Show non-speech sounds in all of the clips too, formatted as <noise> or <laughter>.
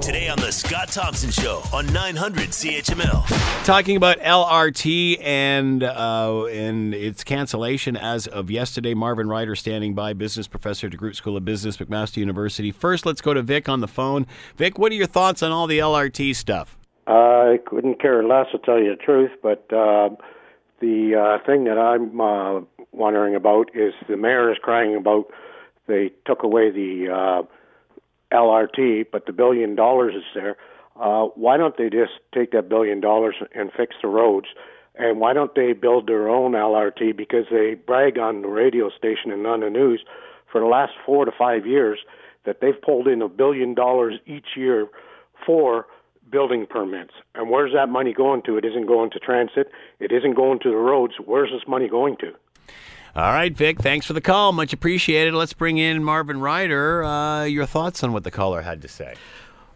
Today on the Scott Thompson Show on 900 CHML. Talking about LRT and uh, and its cancellation as of yesterday. Marvin Ryder standing by, business professor at DeGroote School of Business, McMaster University. First, let's go to Vic on the phone. Vic, what are your thoughts on all the LRT stuff? I couldn't care less to tell you the truth, but uh, the uh, thing that I'm uh, wondering about is the mayor is crying about they took away the uh, LRT, but the billion dollars is there. Uh, why don't they just take that billion dollars and fix the roads? And why don't they build their own LRT? Because they brag on the radio station and on the news for the last four to five years that they've pulled in a billion dollars each year for building permits. And where's that money going to? It isn't going to transit. It isn't going to the roads. Where's this money going to? All right, Vic, thanks for the call. Much appreciated. Let's bring in Marvin Ryder. Uh, your thoughts on what the caller had to say?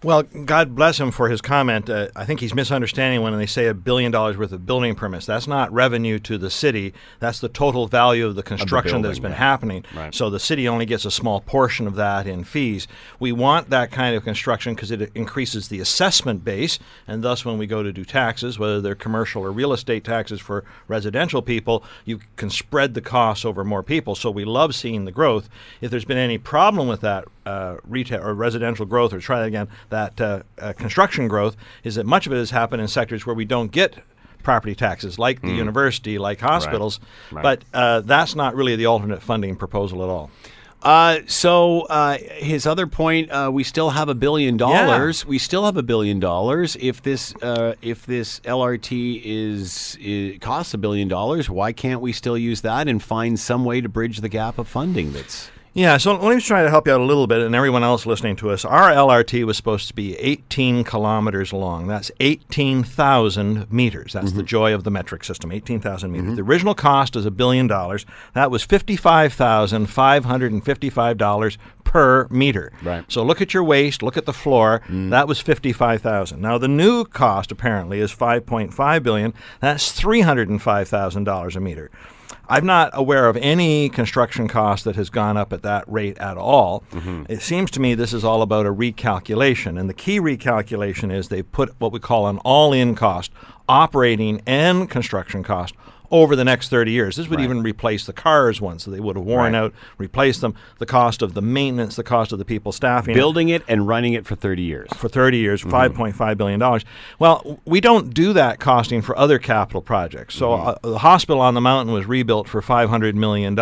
Well, God bless him for his comment. Uh, I think he's misunderstanding when they say a billion dollars worth of building permits. That's not revenue to the city. That's the total value of the construction building, that's been right. happening. Right. So the city only gets a small portion of that in fees. We want that kind of construction because it increases the assessment base, and thus when we go to do taxes, whether they're commercial or real estate taxes for residential people, you can spread the costs over more people. So we love seeing the growth. If there's been any problem with that uh, retail or residential growth, or try that again, that uh, uh, construction growth is that much of it has happened in sectors where we don't get property taxes, like the university, like hospitals. Mm. Right. But uh, that's not really the alternate funding proposal at all. Uh, so uh, his other point, uh, we still have a billion dollars. We still have a billion dollars. If this uh, if this LRT is, is costs a billion dollars, why can't we still use that and find some way to bridge the gap of funding that's Yeah, so let me try to help you out a little bit, and everyone else listening to us. Our LRT was supposed to be 18 kilometers long. That's 18,000 meters. That's the mm-hmm. joy of the metric system, 18,000 meters. Mm-hmm. The original cost is a billion dollars. That was $55,555 per meter. Right. So look at your waist, look at the floor. Mm. That was 55,000. Now the new cost apparently is 5.5 billion. That's $305,000 a meter. I'm not aware of any construction cost that has gone up at that rate at all. Mm-hmm. It seems to me this is all about a recalculation. And the key recalculation is they put what we call an all in cost, operating and construction cost. Over the next 30 years. This would even replace the cars once they would have worn Right. out, replace them, the cost of the maintenance, the cost of the people staffing. it building it and running it for thirty years. for 30 years, Mm-hmm. $5.5 billion. Well, we don't do that costing for other capital projects. So Mm-hmm. uh, the hospital on the mountain was rebuilt for $500 million.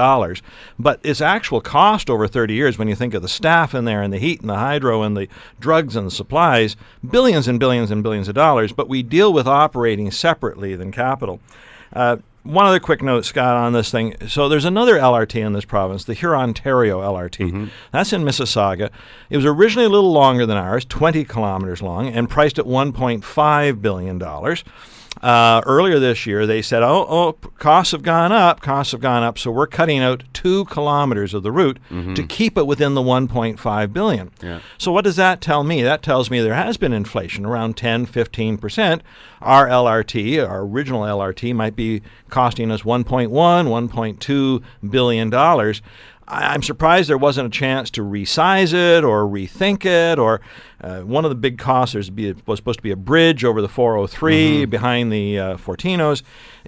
But its actual cost over 30 years, when you think of the staff in there and the heat and the hydro and the drugs and the supplies, billions and billions and billions of dollars. But we deal with operating separately than capital. Uh, one other quick note, Scott, on this thing. So there's another LRT in this province, the Hurontario LRT. Mm-hmm. That's in Mississauga. It was originally a little longer than ours, 20 kilometers long, and priced at 1.5 billion dollars. Uh, earlier this year, they said, "Oh, oh, costs have gone up. Costs have gone up. So we're cutting out two kilometers of the route to keep it within the 1.5 billion." Yeah. So what does that tell me? That tells me there has been inflation around 10, 15 percent. Our LRT, our original LRT, might be costing us 1.1, 1.2 billion dollars. I'm surprised there wasn't a chance to resize it or rethink it. Or uh, one of the big costs there's be was supposed to be a bridge over the 403 behind the uh, Fortinos.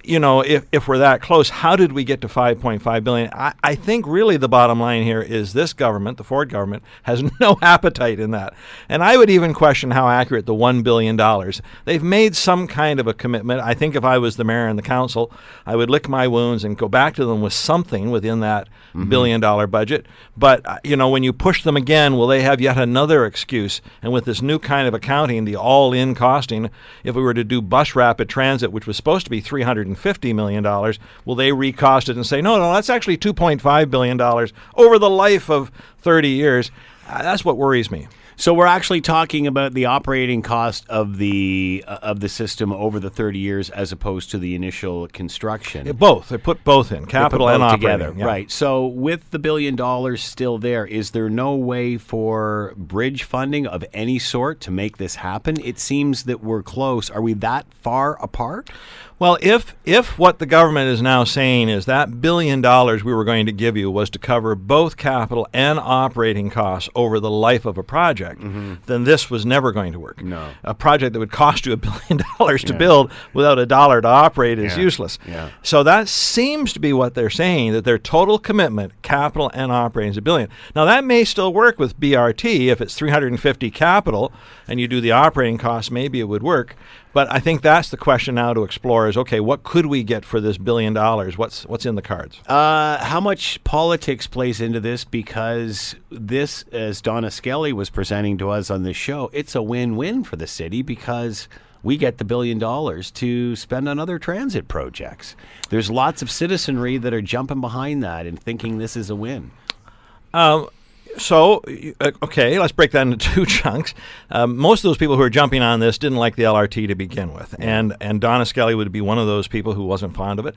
You know, if, if we're that close, how did we get to 5.5 billion? I, I think really the bottom line here is this government, the Ford government, has <laughs> no appetite in that. And I would even question how accurate the $1 billion. They've made some kind of a commitment. I think if I was the mayor and the council, I would lick my wounds and go back to them with something within that billion dollar budget. But, uh, you know, when you push them again, will they have yet another excuse? And with this new kind of accounting, the all in costing, if we were to do bus rapid transit, which was supposed to be $350 million, will they recost it and say, no, no, that's actually $2.5 billion over the life of 30 years? Uh, that's what worries me. So we're actually talking about the operating cost of the uh, of the system over the 30 years, as opposed to the initial construction. Yeah, both. They put both in capital and operating. together, yeah. right? So with the billion dollars still there, is there no way for bridge funding of any sort to make this happen? It seems that we're close. Are we that far apart? Well, if if what the government is now saying is that billion dollars we were going to give you was to cover both capital and operating costs over the life of a project, project, then this was never going to work. No. A project that would cost you a <laughs> billion dollars to build without a dollar to operate is Yeah. useless. Yeah. So that seems to be what they're saying that their total commitment, capital and operating, is a billion. Now that may still work with BRT if it's 350 capital and you do the operating costs, maybe it would work. But I think that's the question now to explore: is okay, what could we get for this billion dollars? What's what's in the cards? Uh, how much politics plays into this? Because this, as Donna Skelly was presenting to us on this show, it's a win-win for the city because we get the billion dollars to spend on other transit projects. There's lots of citizenry that are jumping behind that and thinking this is a win. So, uh, okay, let's break that <laughs> into two chunks. Um, most of those people who are jumping on this didn't like the LRT to begin with, and and Donna Skelly would be one of those people who wasn't fond of it.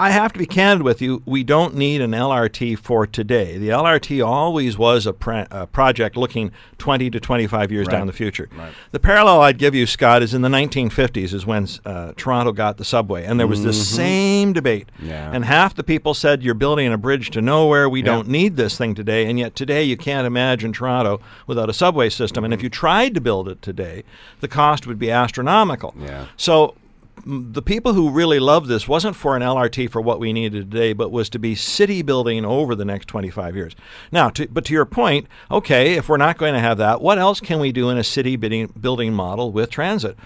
I have to be candid with you. We don't need an LRT for today. The LRT always was a, pre- a project looking 20 to 25 years down the future. The parallel I'd give you, Scott, is in the 1950s is when uh, Toronto got the subway, and there was this same debate, Yeah. and half the people said you're building a bridge to nowhere. We don't need this thing today. And yet today you can't imagine Toronto without a subway system. And if you tried to build it today, the cost would be astronomical. Yeah. So the people who really loved this wasn't for an LRT for what we needed today, but was to be city building over the next 25 years. Now, to, but to your point, okay, if we're not going to have that, what else can we do in a city building, building model with transit?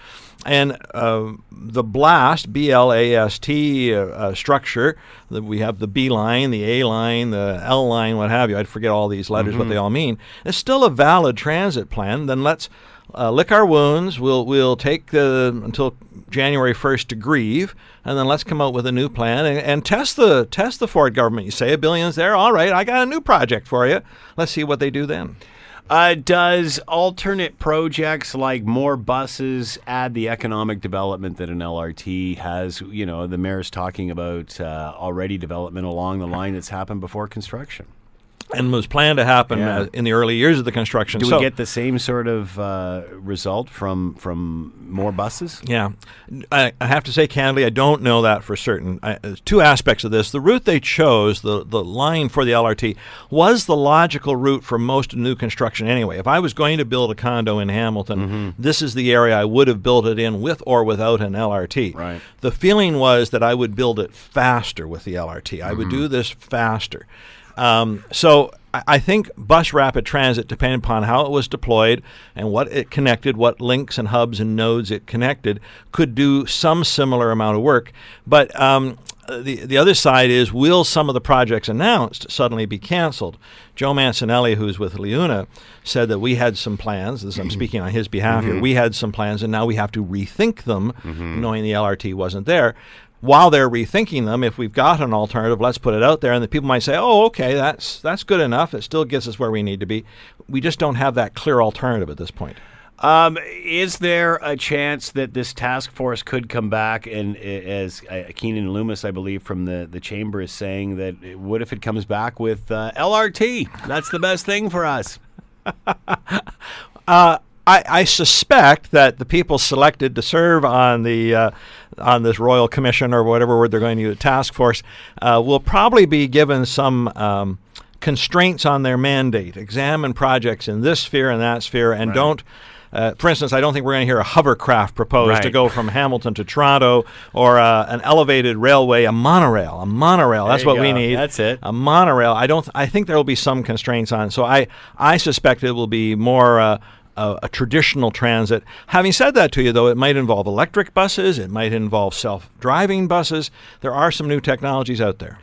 And uh, the BLAST, B L A S T uh, uh, structure, that we have the B line, the A line, the L line, what have you. I'd forget all these letters, what they all mean. It's still a valid transit plan. Then let's uh, lick our wounds. We'll we'll take the until January first to grieve, and then let's come out with a new plan and, and test the test the Ford government. You say a billion's there, all right. I got a new project for you. Let's see what they do then. Uh, does alternate projects like more buses add the economic development that an LRT has? You know, the mayor's talking about uh, already development along the line that's happened before construction. And was planned to happen Yeah. uh, in the early years of the construction. Do So- we get the same sort of uh, result from from more buses? Yeah, I, I have to say candidly, I don't know that for certain. I, there's two aspects of this: the route they chose, the the line for the LRT, was the logical route for most new construction anyway. If I was going to build a condo in Hamilton, this is the area I would have built it in with or without an LRT. Right. The feeling was that I would build it faster with the LRT. I would do this faster. Um, so I think bus rapid transit, depending upon how it was deployed and what it connected, what links and hubs and nodes it connected, could do some similar amount of work. But um, the the other side is, will some of the projects announced suddenly be canceled? Joe Mancinelli, who's with LiUNA, said that we had some plans. This, I'm speaking on his behalf here. We had some plans, and now we have to rethink them, knowing the LRT wasn't there while they're rethinking them, if we've got an alternative, let's put it out there, and the people might say, "Oh, okay, that's that's good enough. It still gets us where we need to be." We just don't have that clear alternative at this point. Um, is there a chance that this task force could come back and, uh, as uh, Keanin Loomis, I believe, from the, the chamber is saying that uh, what if it comes back with uh, LRT? That's the best thing for us. <laughs> I, I suspect that the people selected to serve on the uh, on this royal commission or whatever word they're going to use, task force, uh, will probably be given some um, constraints on their mandate. Examine projects in this sphere and that sphere, and don't. Uh, for instance, I don't think we're going to hear a hovercraft proposed to go from Hamilton to Toronto, or uh, an elevated railway, a monorail, a monorail. That's There you what we need. That's it. A monorail. I don't. I think there will be some constraints on. it. So I I suspect it will be more. Uh, a, a traditional transit. Having said that to you, though, it might involve electric buses, it might involve self driving buses. There are some new technologies out there.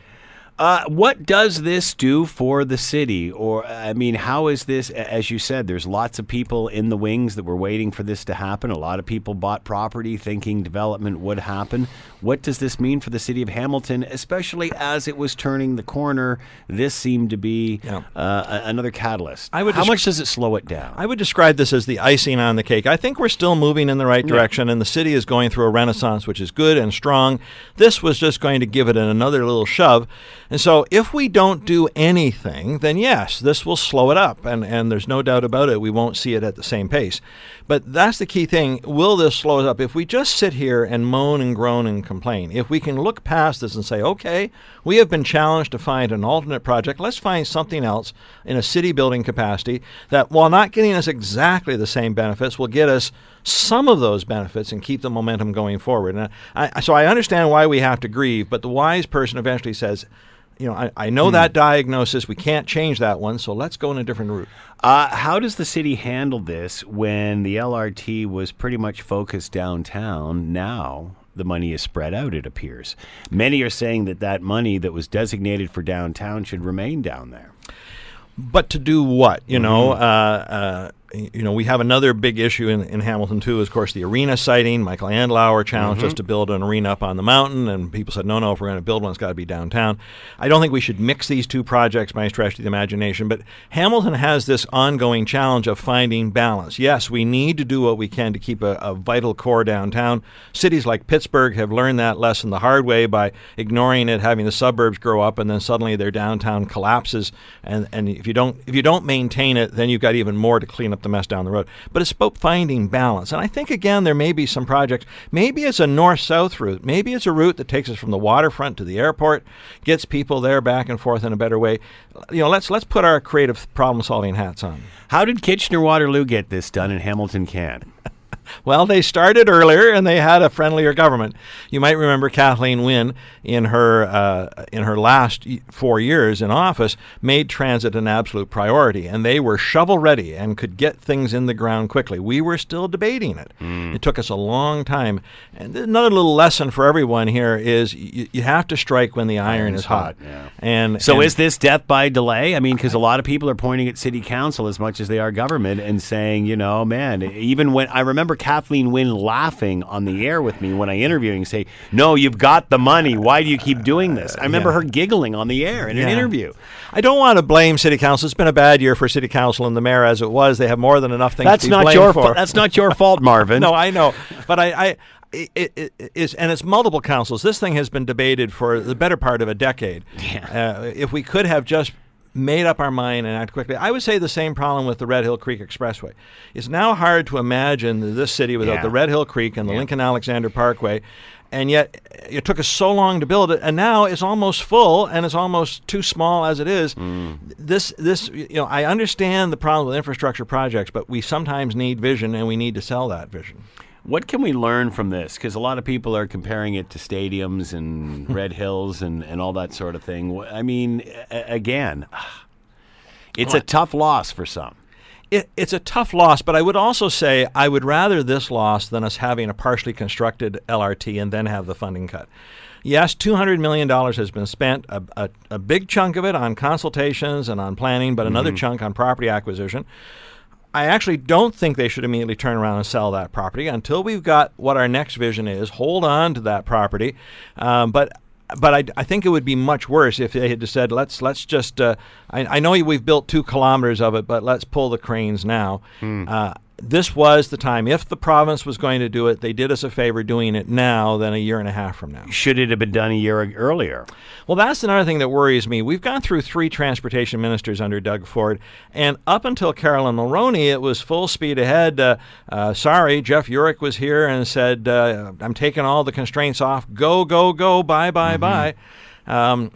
Uh, what does this do for the city? Or, I mean, how is this, as you said, there's lots of people in the wings that were waiting for this to happen. A lot of people bought property thinking development would happen. What does this mean for the city of Hamilton, especially as it was turning the corner? This seemed to be Yeah. uh, another catalyst. I would how desc- much does it slow it down? I would describe this as the icing on the cake. I think we're still moving in the right direction, and the city is going through a renaissance, which is good and strong. This was just going to give it another little shove. And so if we don't do anything, then yes, this will slow it up. And, and there's no doubt about it, we won't see it at the same pace. But that's the key thing. Will this slow us up? If we just sit here and moan and groan and complain, if we can look past this and say, okay, we have been challenged to find an alternate project, let's find something else in a city building capacity that, while not getting us exactly the same benefits, will get us some of those benefits and keep the momentum going forward. And I, so I understand why we have to grieve, but the wise person eventually says, you know, I, I know hmm. that diagnosis. We can't change that one, so let's go in a different route. Uh, how does the city handle this when the LRT was pretty much focused downtown? Now the money is spread out, it appears. Many are saying that that money that was designated for downtown should remain down there. But to do what? You mm-hmm. know, uh, uh, you know, we have another big issue in, in Hamilton too. Is of course the arena siting. Michael Andlauer challenged mm-hmm. us to build an arena up on the mountain, and people said, no, no, if we're going to build one, it's got to be downtown. I don't think we should mix these two projects by stretch of the imagination. But Hamilton has this ongoing challenge of finding balance. Yes, we need to do what we can to keep a, a vital core downtown. Cities like Pittsburgh have learned that lesson the hard way by ignoring it, having the suburbs grow up, and then suddenly their downtown collapses. And and if you don't if you don't maintain it, then you've got even more to clean up the mess down the road. But it's about finding balance. And I think, again, there may be some projects. Maybe it's a north south route. Maybe it's a route that takes us from the waterfront to the airport, gets people there back and forth in a better way. You know, let's, let's put our creative problem solving hats on. How did Kitchener Waterloo get this done and Hamilton can? Well, they started earlier and they had a friendlier government. You might remember Kathleen Wynne in her uh, in her last four years in office made transit an absolute priority, and they were shovel ready and could get things in the ground quickly. We were still debating it. Mm. It took us a long time. And another little lesson for everyone here is you, you have to strike when the iron, is hot. hot. Yeah. And so, and is this death by delay? I mean, because a lot of people are pointing at city council as much as they are government and saying, you know, man, even when I remember remember Kathleen Wynne laughing on the air with me when I interviewed and say, "No, you've got the money. Why do you keep doing this?" I remember yeah. her giggling on the air in yeah. an interview. I don't want to blame City Council. It's been a bad year for City Council and the mayor as it was. They have more than enough things. That's not your fault. That's not your fault, Marvin. <laughs> no, I know, but I, I it, it is, and it's multiple councils. This thing has been debated for the better part of a decade. Yeah. Uh, if we could have just made up our mind and act quickly. I would say the same problem with the Red Hill Creek Expressway. It's now hard to imagine this city without yeah. the Red Hill Creek and the yeah. Lincoln Alexander Parkway. And yet, it took us so long to build it, and now it's almost full, and it's almost too small as it is. Mm. This, this, you know, I understand the problem with infrastructure projects, but we sometimes need vision, and we need to sell that vision. What can we learn from this? Because a lot of people are comparing it to stadiums and <laughs> Red Hills and, and all that sort of thing. I mean, a- again, <sighs> it's a tough loss for some. It, it's a tough loss, but I would also say I would rather this loss than us having a partially constructed LRT and then have the funding cut. Yes, $200 million has been spent, a, a, a big chunk of it on consultations and on planning, but another mm-hmm. chunk on property acquisition. I actually don't think they should immediately turn around and sell that property until we've got what our next vision is. Hold on to that property, um, but but I, I, think it would be much worse if they had just said, let's let's just. Uh, I, I, know we've built two kilometers of it, but let's pull the cranes now. Hmm. Uh, this was the time. If the province was going to do it, they did us a favor doing it now than a year and a half from now. Should it have been done a year earlier? Well, that's another thing that worries me. We've gone through three transportation ministers under Doug Ford, and up until Caroline Mulroney, it was full speed ahead. Uh, uh, sorry, Jeff Yurek was here and said, uh, I'm taking all the constraints off. Go, go, go, bye, bye, mm-hmm. bye. Um,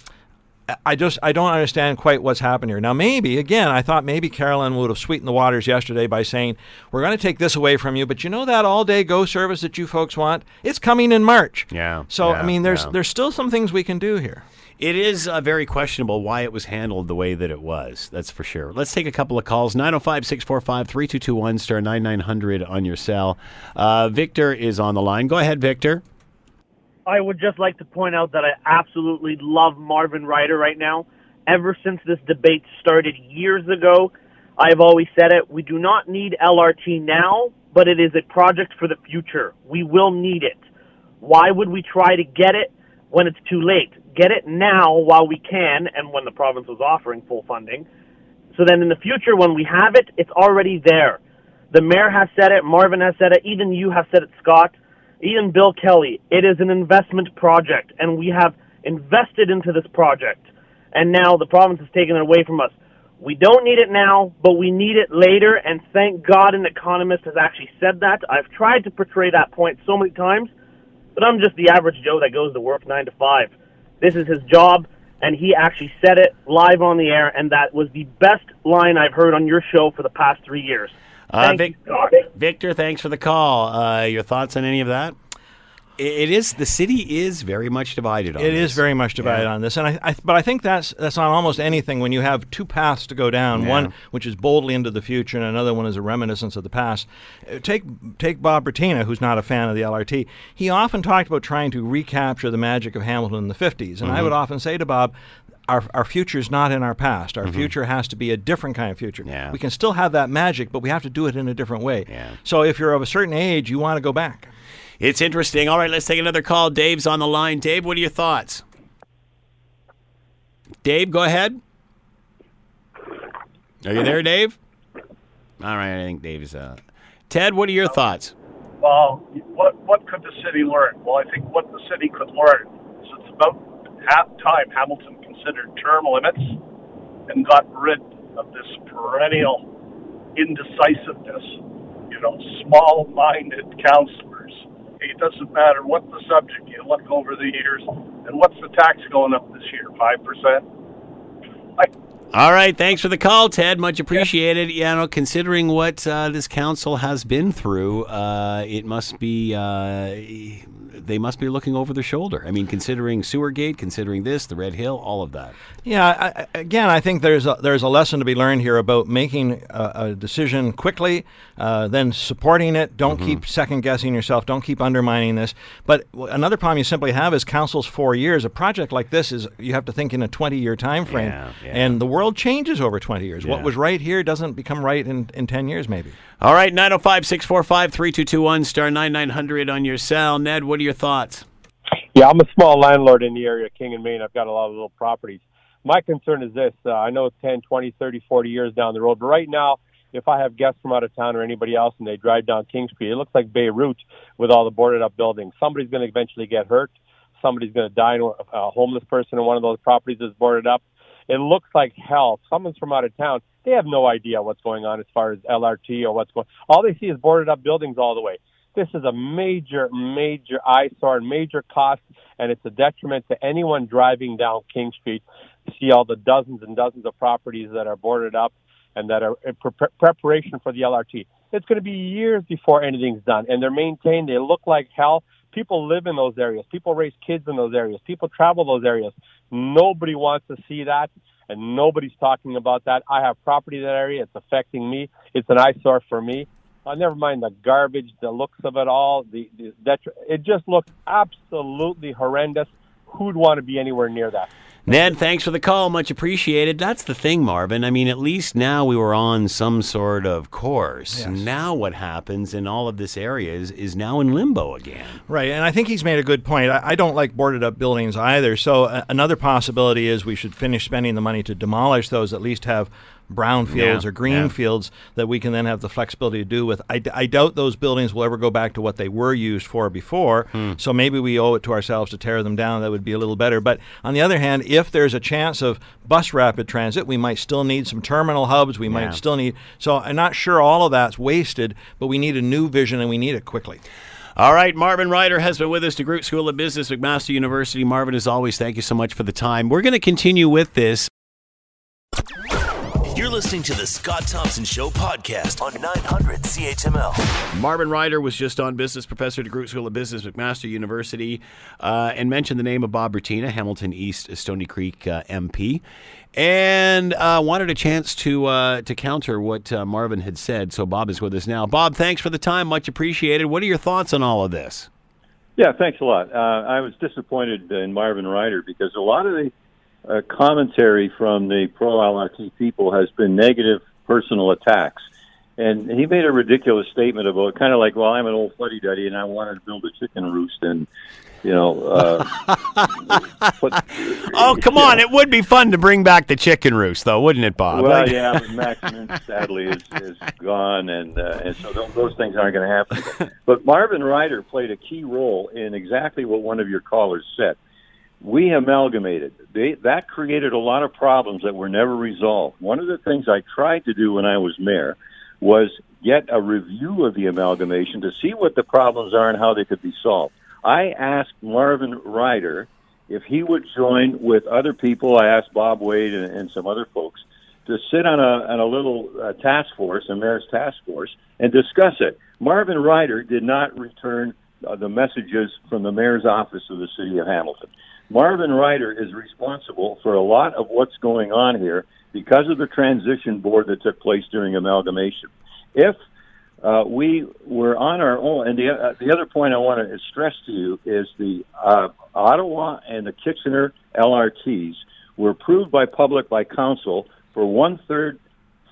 I just I don't understand quite what's happened here. Now maybe again I thought maybe Caroline would have sweetened the waters yesterday by saying we're going to take this away from you, but you know that all day go service that you folks want, it's coming in March. Yeah. So yeah, I mean there's yeah. there's still some things we can do here. It is uh, very questionable why it was handled the way that it was. That's for sure. Let's take a couple of calls. 905 645 3221 star 9900 on your cell. Uh, Victor is on the line. Go ahead, Victor. I would just like to point out that I absolutely love Marvin Ryder right now. Ever since this debate started years ago, I've always said it. We do not need LRT now, but it is a project for the future. We will need it. Why would we try to get it when it's too late? Get it now while we can and when the province was offering full funding. So then in the future, when we have it, it's already there. The mayor has said it, Marvin has said it, even you have said it, Scott. Ian Bill Kelly, it is an investment project, and we have invested into this project. and now the province has taken it away from us. We don't need it now, but we need it later, and thank God an economist has actually said that. I've tried to portray that point so many times, but I'm just the average Joe that goes to work 9 to 5. This is his job, and he actually said it live on the air, and that was the best line I've heard on your show for the past three years. Uh, Thank Vic- Victor, thanks for the call. Uh, your thoughts on any of that? It is the city is very much divided on It this. is very much divided Yeah. on this, and I, I, but I think that's that's on almost anything when you have two paths to go down. Yeah. One which is boldly into the future, and another one is a reminiscence of the past. Uh, Take take Bob Bratina, who's not a fan of the LRT. He often talked about trying to recapture the magic of Hamilton in the '50s, and I Mm-hmm. would often say to Bob. Our, our future is not in our past. Our future has to be a different kind of future. Mm-hmm. Yeah. We can still have that magic, but we have to do it in a different way. Yeah. So if you're of a certain age, you want to go back. It's interesting. All right, let's take another call. Dave's on the line. Dave, what are your thoughts? Dave, go ahead. Are you there, Dave? All right, I think Dave's. Uh... Ted, what are your thoughts? Well, what what could the city learn? Well, I think what the city could learn is it's about half time Hamilton considered term limits and got rid of this perennial indecisiveness. You know, small-minded councillors. It doesn't matter what the subject. You look over the years, and what's the tax going up this year? Five percent. Like, All right, thanks for the call, Ted. Much appreciated. Yeah, know, considering what uh, this council has been through, uh, it must be uh, they must be looking over their shoulder. I mean, considering Sewergate, considering this, the Red Hill, all of that. Yeah, I, I- again, I think there's a, there's a lesson to be learned here about making a, a decision quickly, uh, then supporting it. Don't Mm-hmm. keep second guessing yourself. Don't keep undermining this. But another problem you simply have is council's four years. A project like this is you have to think in a 20 year time frame, Yeah, yeah. and the world changes over 20 years. Yeah. What was right here doesn't become right in, in 10 years, maybe. All right, 905 645 3221, star 9900 on your cell. Ned, what are your thoughts? Yeah, I'm a small landlord in the area, King and Main. I've got a lot of little properties. My concern is this. Uh, I know it's 10, 20, 30, 40 years down the road, but right now, if I have guests from out of town or anybody else and they drive down King Street, it looks like Beirut with all the boarded up buildings. Somebody's going to eventually get hurt. Somebody's going to die. A homeless person in one of those properties is boarded up. It looks like hell. Someone's from out of town, they have no idea what's going on as far as LRT or what's going. All they see is boarded up buildings all the way. This is a major, major eyesore, and major cost, and it's a detriment to anyone driving down King Street. to See all the dozens and dozens of properties that are boarded up and that are in pre- preparation for the LRT. It's going to be years before anything's done, and they're maintained. They look like hell. People live in those areas. People raise kids in those areas. People travel those areas. Nobody wants to see that, and nobody's talking about that. I have property in that area. It's affecting me. It's an eyesore for me. Uh, never mind the garbage, the looks of it all. The, the detri- it just looks absolutely horrendous. Who'd want to be anywhere near that? Ned, thanks for the call. Much appreciated. That's the thing, Marvin. I mean, at least now we were on some sort of course. Now what happens in all of this area is, is now in limbo again. Right, and I think he's made a good point. I, I don't like boarded up buildings either. So uh, another possibility is we should finish spending the money to demolish those. At least have brown fields Yeah, or green yeah. fields that we can then have the flexibility to do with. I, d- I doubt those buildings will ever go back to what they were used for before. Hmm. So maybe we owe it to ourselves to tear them down. That would be a little better. But on the other hand, if there's a chance of bus rapid transit, we might still need some terminal hubs. We Yeah. might still need. So I'm not sure all of that's wasted, but we need a new vision and we need it quickly. All right, Marvin Ryder has been with us, DeGroote School of Business, McMaster University. Marvin, as always, thank you so much for the time. We're going to continue with this. You're listening to the Scott Thompson Show podcast on 900 CHML. Marvin Ryder was just on business professor at DeGroote School of Business, McMaster University, uh, and mentioned the name of Bob Bratina, Hamilton East Stoney Creek uh, MP, and uh, wanted a chance to uh, to counter what uh, Marvin had said. So Bob is with us now. Bob, thanks for the time, much appreciated. What are your thoughts on all of this? Yeah, thanks a lot. Uh, I was disappointed in Marvin Ryder because a lot of the uh, commentary from the pro LRT people has been negative personal attacks. And he made a ridiculous statement about kind of like, well, I'm an old fuddy duddy and I wanted to build a chicken roost and, you know, uh, <laughs> put, Oh, come on! It would be fun to bring back the chicken roost, though, wouldn't it, Bob? Well, Like- yeah, but Max sadly is, is gone, and uh, and so those, those things aren't going to happen. <laughs> But Marvin Ryder played a key role in exactly what one of your callers said. We amalgamated. They, that created a lot of problems that were never resolved. One of the things I tried to do when I was mayor was get a review of the amalgamation to see what the problems are and how they could be solved. I asked Marvin Ryder if he would join with other people. I asked Bob Wade and, and some other folks to sit on a, on a little uh, task force, a mayor's task force, and discuss it. Marvin Ryder did not return uh, the messages from the mayor's office of the city of Hamilton. Marvin Ryder is responsible for a lot of what's going on here because of the transition board that took place during amalgamation. If uh, we were on our own, and the uh, the other point I want to stress to you is the uh, Ottawa and the Kitchener LRTs were approved by public by council for one third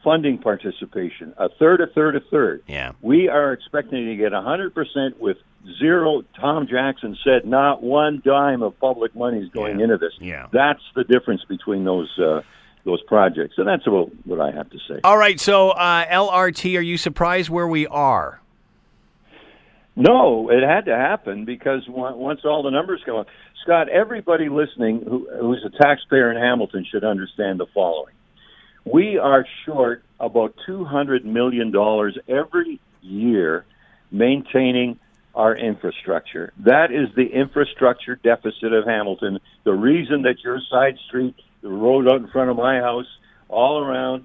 funding participation, a third, a third, a third. Yeah. We are expecting to get 100% with zero. Tom Jackson said not one dime of public money is going Yeah. into this. Yeah. That's the difference between those uh, those projects, and that's about what I have to say. All right, so uh, LRT, are you surprised where we are? No, it had to happen because once all the numbers come up, Scott, everybody listening who, who's a taxpayer in Hamilton should understand the following: we are short about two hundred million dollars every year maintaining our infrastructure. That is the infrastructure deficit of Hamilton. The reason that your side street, the road out in front of my house, all around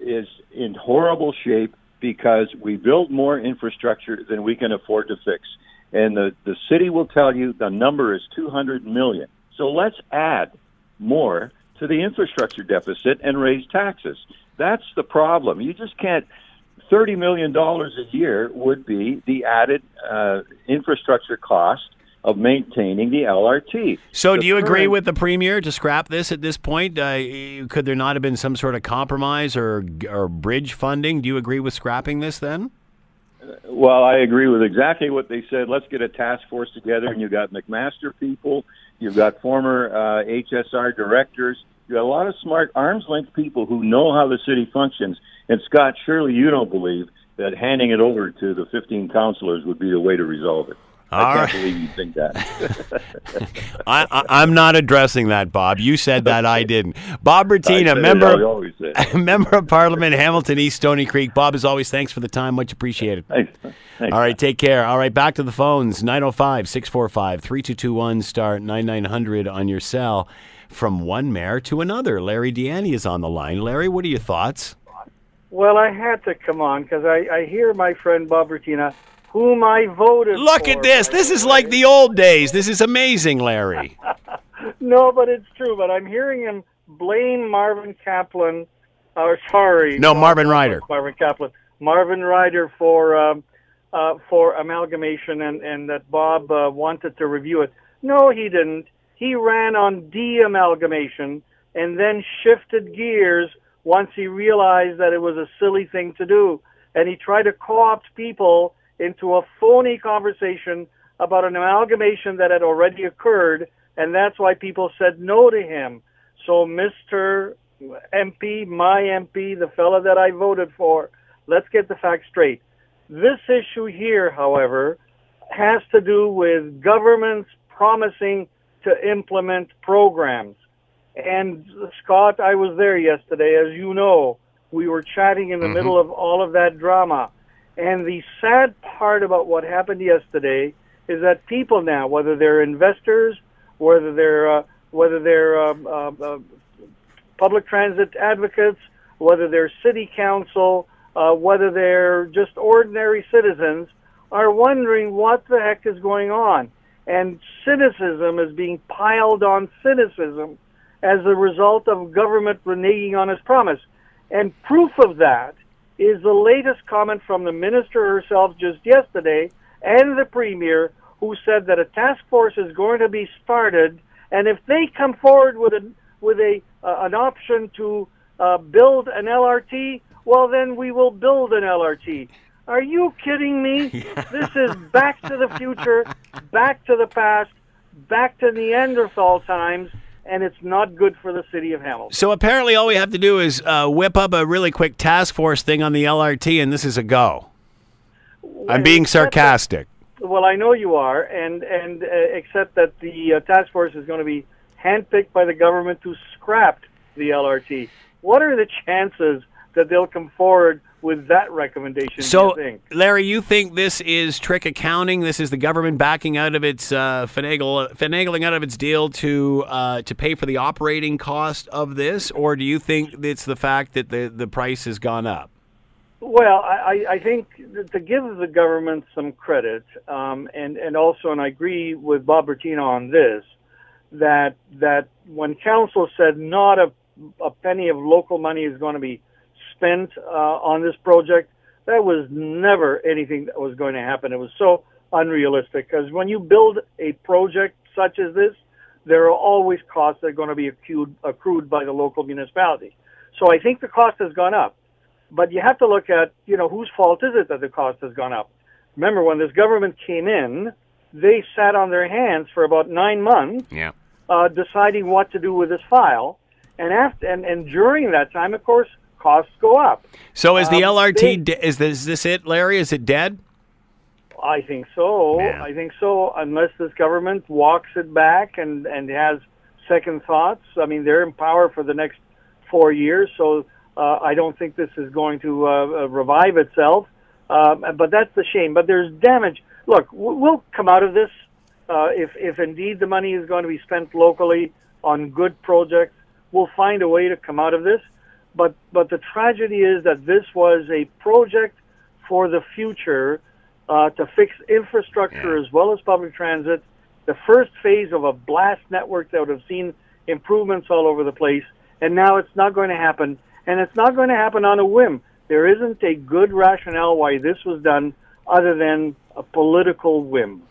is in horrible shape because we build more infrastructure than we can afford to fix. And the, the city will tell you the number is 200 million. So let's add more to the infrastructure deficit and raise taxes. That's the problem. You just can't. $30 million a year would be the added uh, infrastructure cost of maintaining the LRT. So, The do you agree with the premier to scrap this at this point? Uh, could there not have been some sort of compromise or or bridge funding? Do you agree with scrapping this then? Well, I agree with exactly what they said. Let's get a task force together, and you've got McMaster people, you've got former uh, HSR directors, you got a lot of smart arms length people who know how the city functions. And Scott, surely you don't believe that handing it over to the 15 councilors would be the way to resolve it. I All can't right. believe you think that. <laughs> I, I, I'm not addressing that, Bob. You said that I didn't. Bob I Bratina, said it, I member always say it. <laughs> member of Parliament, Hamilton East, Stoney Creek. Bob, as always, thanks for the time. Much appreciated. Thanks. Thanks. All right, take care. All right, back to the phones 905 645 3221 star 9900 on your cell. From one mayor to another. Larry Di Ianni is on the line. Larry, what are your thoughts? Well, I had to come on because I, I hear my friend Bob Bratina, whom I voted Look for, at this. This is like the old days. This is amazing, Larry. <laughs> No, but it's true. But I'm hearing him blame Marvin Kaplan, or sorry. No, Marvin Ryder. Marvin Kaplan. Marvin Ryder for um, uh, for amalgamation and, and that Bob uh, wanted to review it. No, he didn't. He ran on de-amalgamation and then shifted gears once he realized that it was a silly thing to do. And he tried to co-opt people into a phony conversation about an amalgamation that had already occurred, and that's why people said no to him. So, Mr. MP, my MP, the fellow that I voted for, let's get the facts straight. This issue here, however, has to do with governments promising to implement programs. And Scott, I was there yesterday, as you know. We were chatting in the mm-hmm. middle of all of that drama. And the sad part about what happened yesterday is that people now, whether they're investors, whether they're uh, whether they're um, uh, uh, public transit advocates, whether they're city council, uh, whether they're just ordinary citizens, are wondering what the heck is going on. And cynicism is being piled on cynicism as a result of government reneging on its promise. And proof of that is the latest comment from the minister herself just yesterday and the premier who said that a task force is going to be started and if they come forward with a with a uh, an option to uh, build an LRT, well then we will build an LRT. Are you kidding me? <laughs> This is back to the future, back to the past, back to Neanderthal times, and it's not good for the city of Hamilton. So apparently, all we have to do is uh, whip up a really quick task force thing on the LRT, and this is a go. I'm being sarcastic. well, I know you are, and and uh, except that the uh, task force is going to be handpicked by the government to scrap the LRT. What are the chances that they'll come forward with that recommendation? So, do you think? Larry, you think this is trick accounting? This is the government backing out of its uh, finagle, finagling out of its deal to uh, to pay for the operating cost of this, or do you think it's the fact that the the price has gone up? Well, I, I think that to give the government some credit, um, and and also, and I agree with Bob Bratina on this, that that when council said not a a penny of local money is going to be spent uh, on this project, that was never anything that was going to happen. It was so unrealistic because when you build a project such as this, there are always costs that are going to be accrued, accrued by the local municipality. So I think the cost has gone up. But you have to look at, you know, whose fault is it that the cost has gone up? Remember, when this government came in, they sat on their hands for about nine months, yeah. uh, deciding what to do with this file. And after, and, and during that time, of course, costs go up. So is the Um, LRT de- is this, is this it, Larry? Is it dead? I think so. Yeah. I think so, unless this government walks it back and and has second thoughts. I mean, they're in power for the next four years, so uh, I don't think this is going to uh, uh, revive itself. Um, but that's the shame. But there's damage. Look, we'll come out of this uh, if if indeed the money is going to be spent locally on good projects. We'll find a way to come out of this. But but the tragedy is that this was a project for the future uh, to fix infrastructure as well as public transit. The first phase of a blast network that would have seen improvements all over the place, and now it's not going to happen. And it's not going to happen on a whim. There isn't a good rationale why this was done other than a political whim.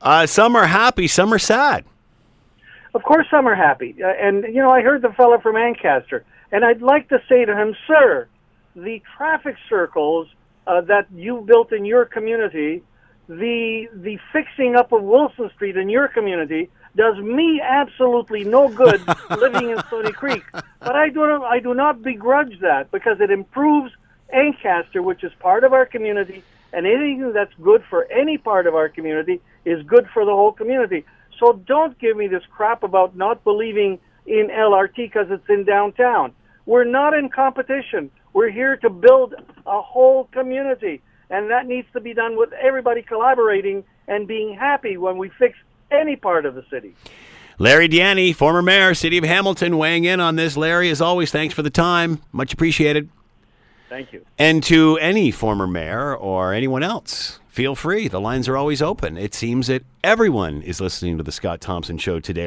Uh, some are happy, some are sad. Of course, some are happy. Uh, and, you know, I heard the fellow from Ancaster, and I'd like to say to him, sir, the traffic circles uh, that you built in your community, the, the fixing up of Wilson Street in your community, does me absolutely no good <laughs> living in Stoney Creek. But I do, not, I do not begrudge that because it improves Ancaster, which is part of our community, and anything that's good for any part of our community is good for the whole community. So don't give me this crap about not believing in LRT because it's in downtown. We're not in competition. We're here to build a whole community, and that needs to be done with everybody collaborating and being happy when we fix any part of the city. Larry Di Ianni, former mayor, City of Hamilton, weighing in on this. Larry, as always, thanks for the time. Much appreciated. Thank you. And to any former mayor or anyone else, feel free. The lines are always open. It seems that everyone is listening to the Scott Thompson Show today.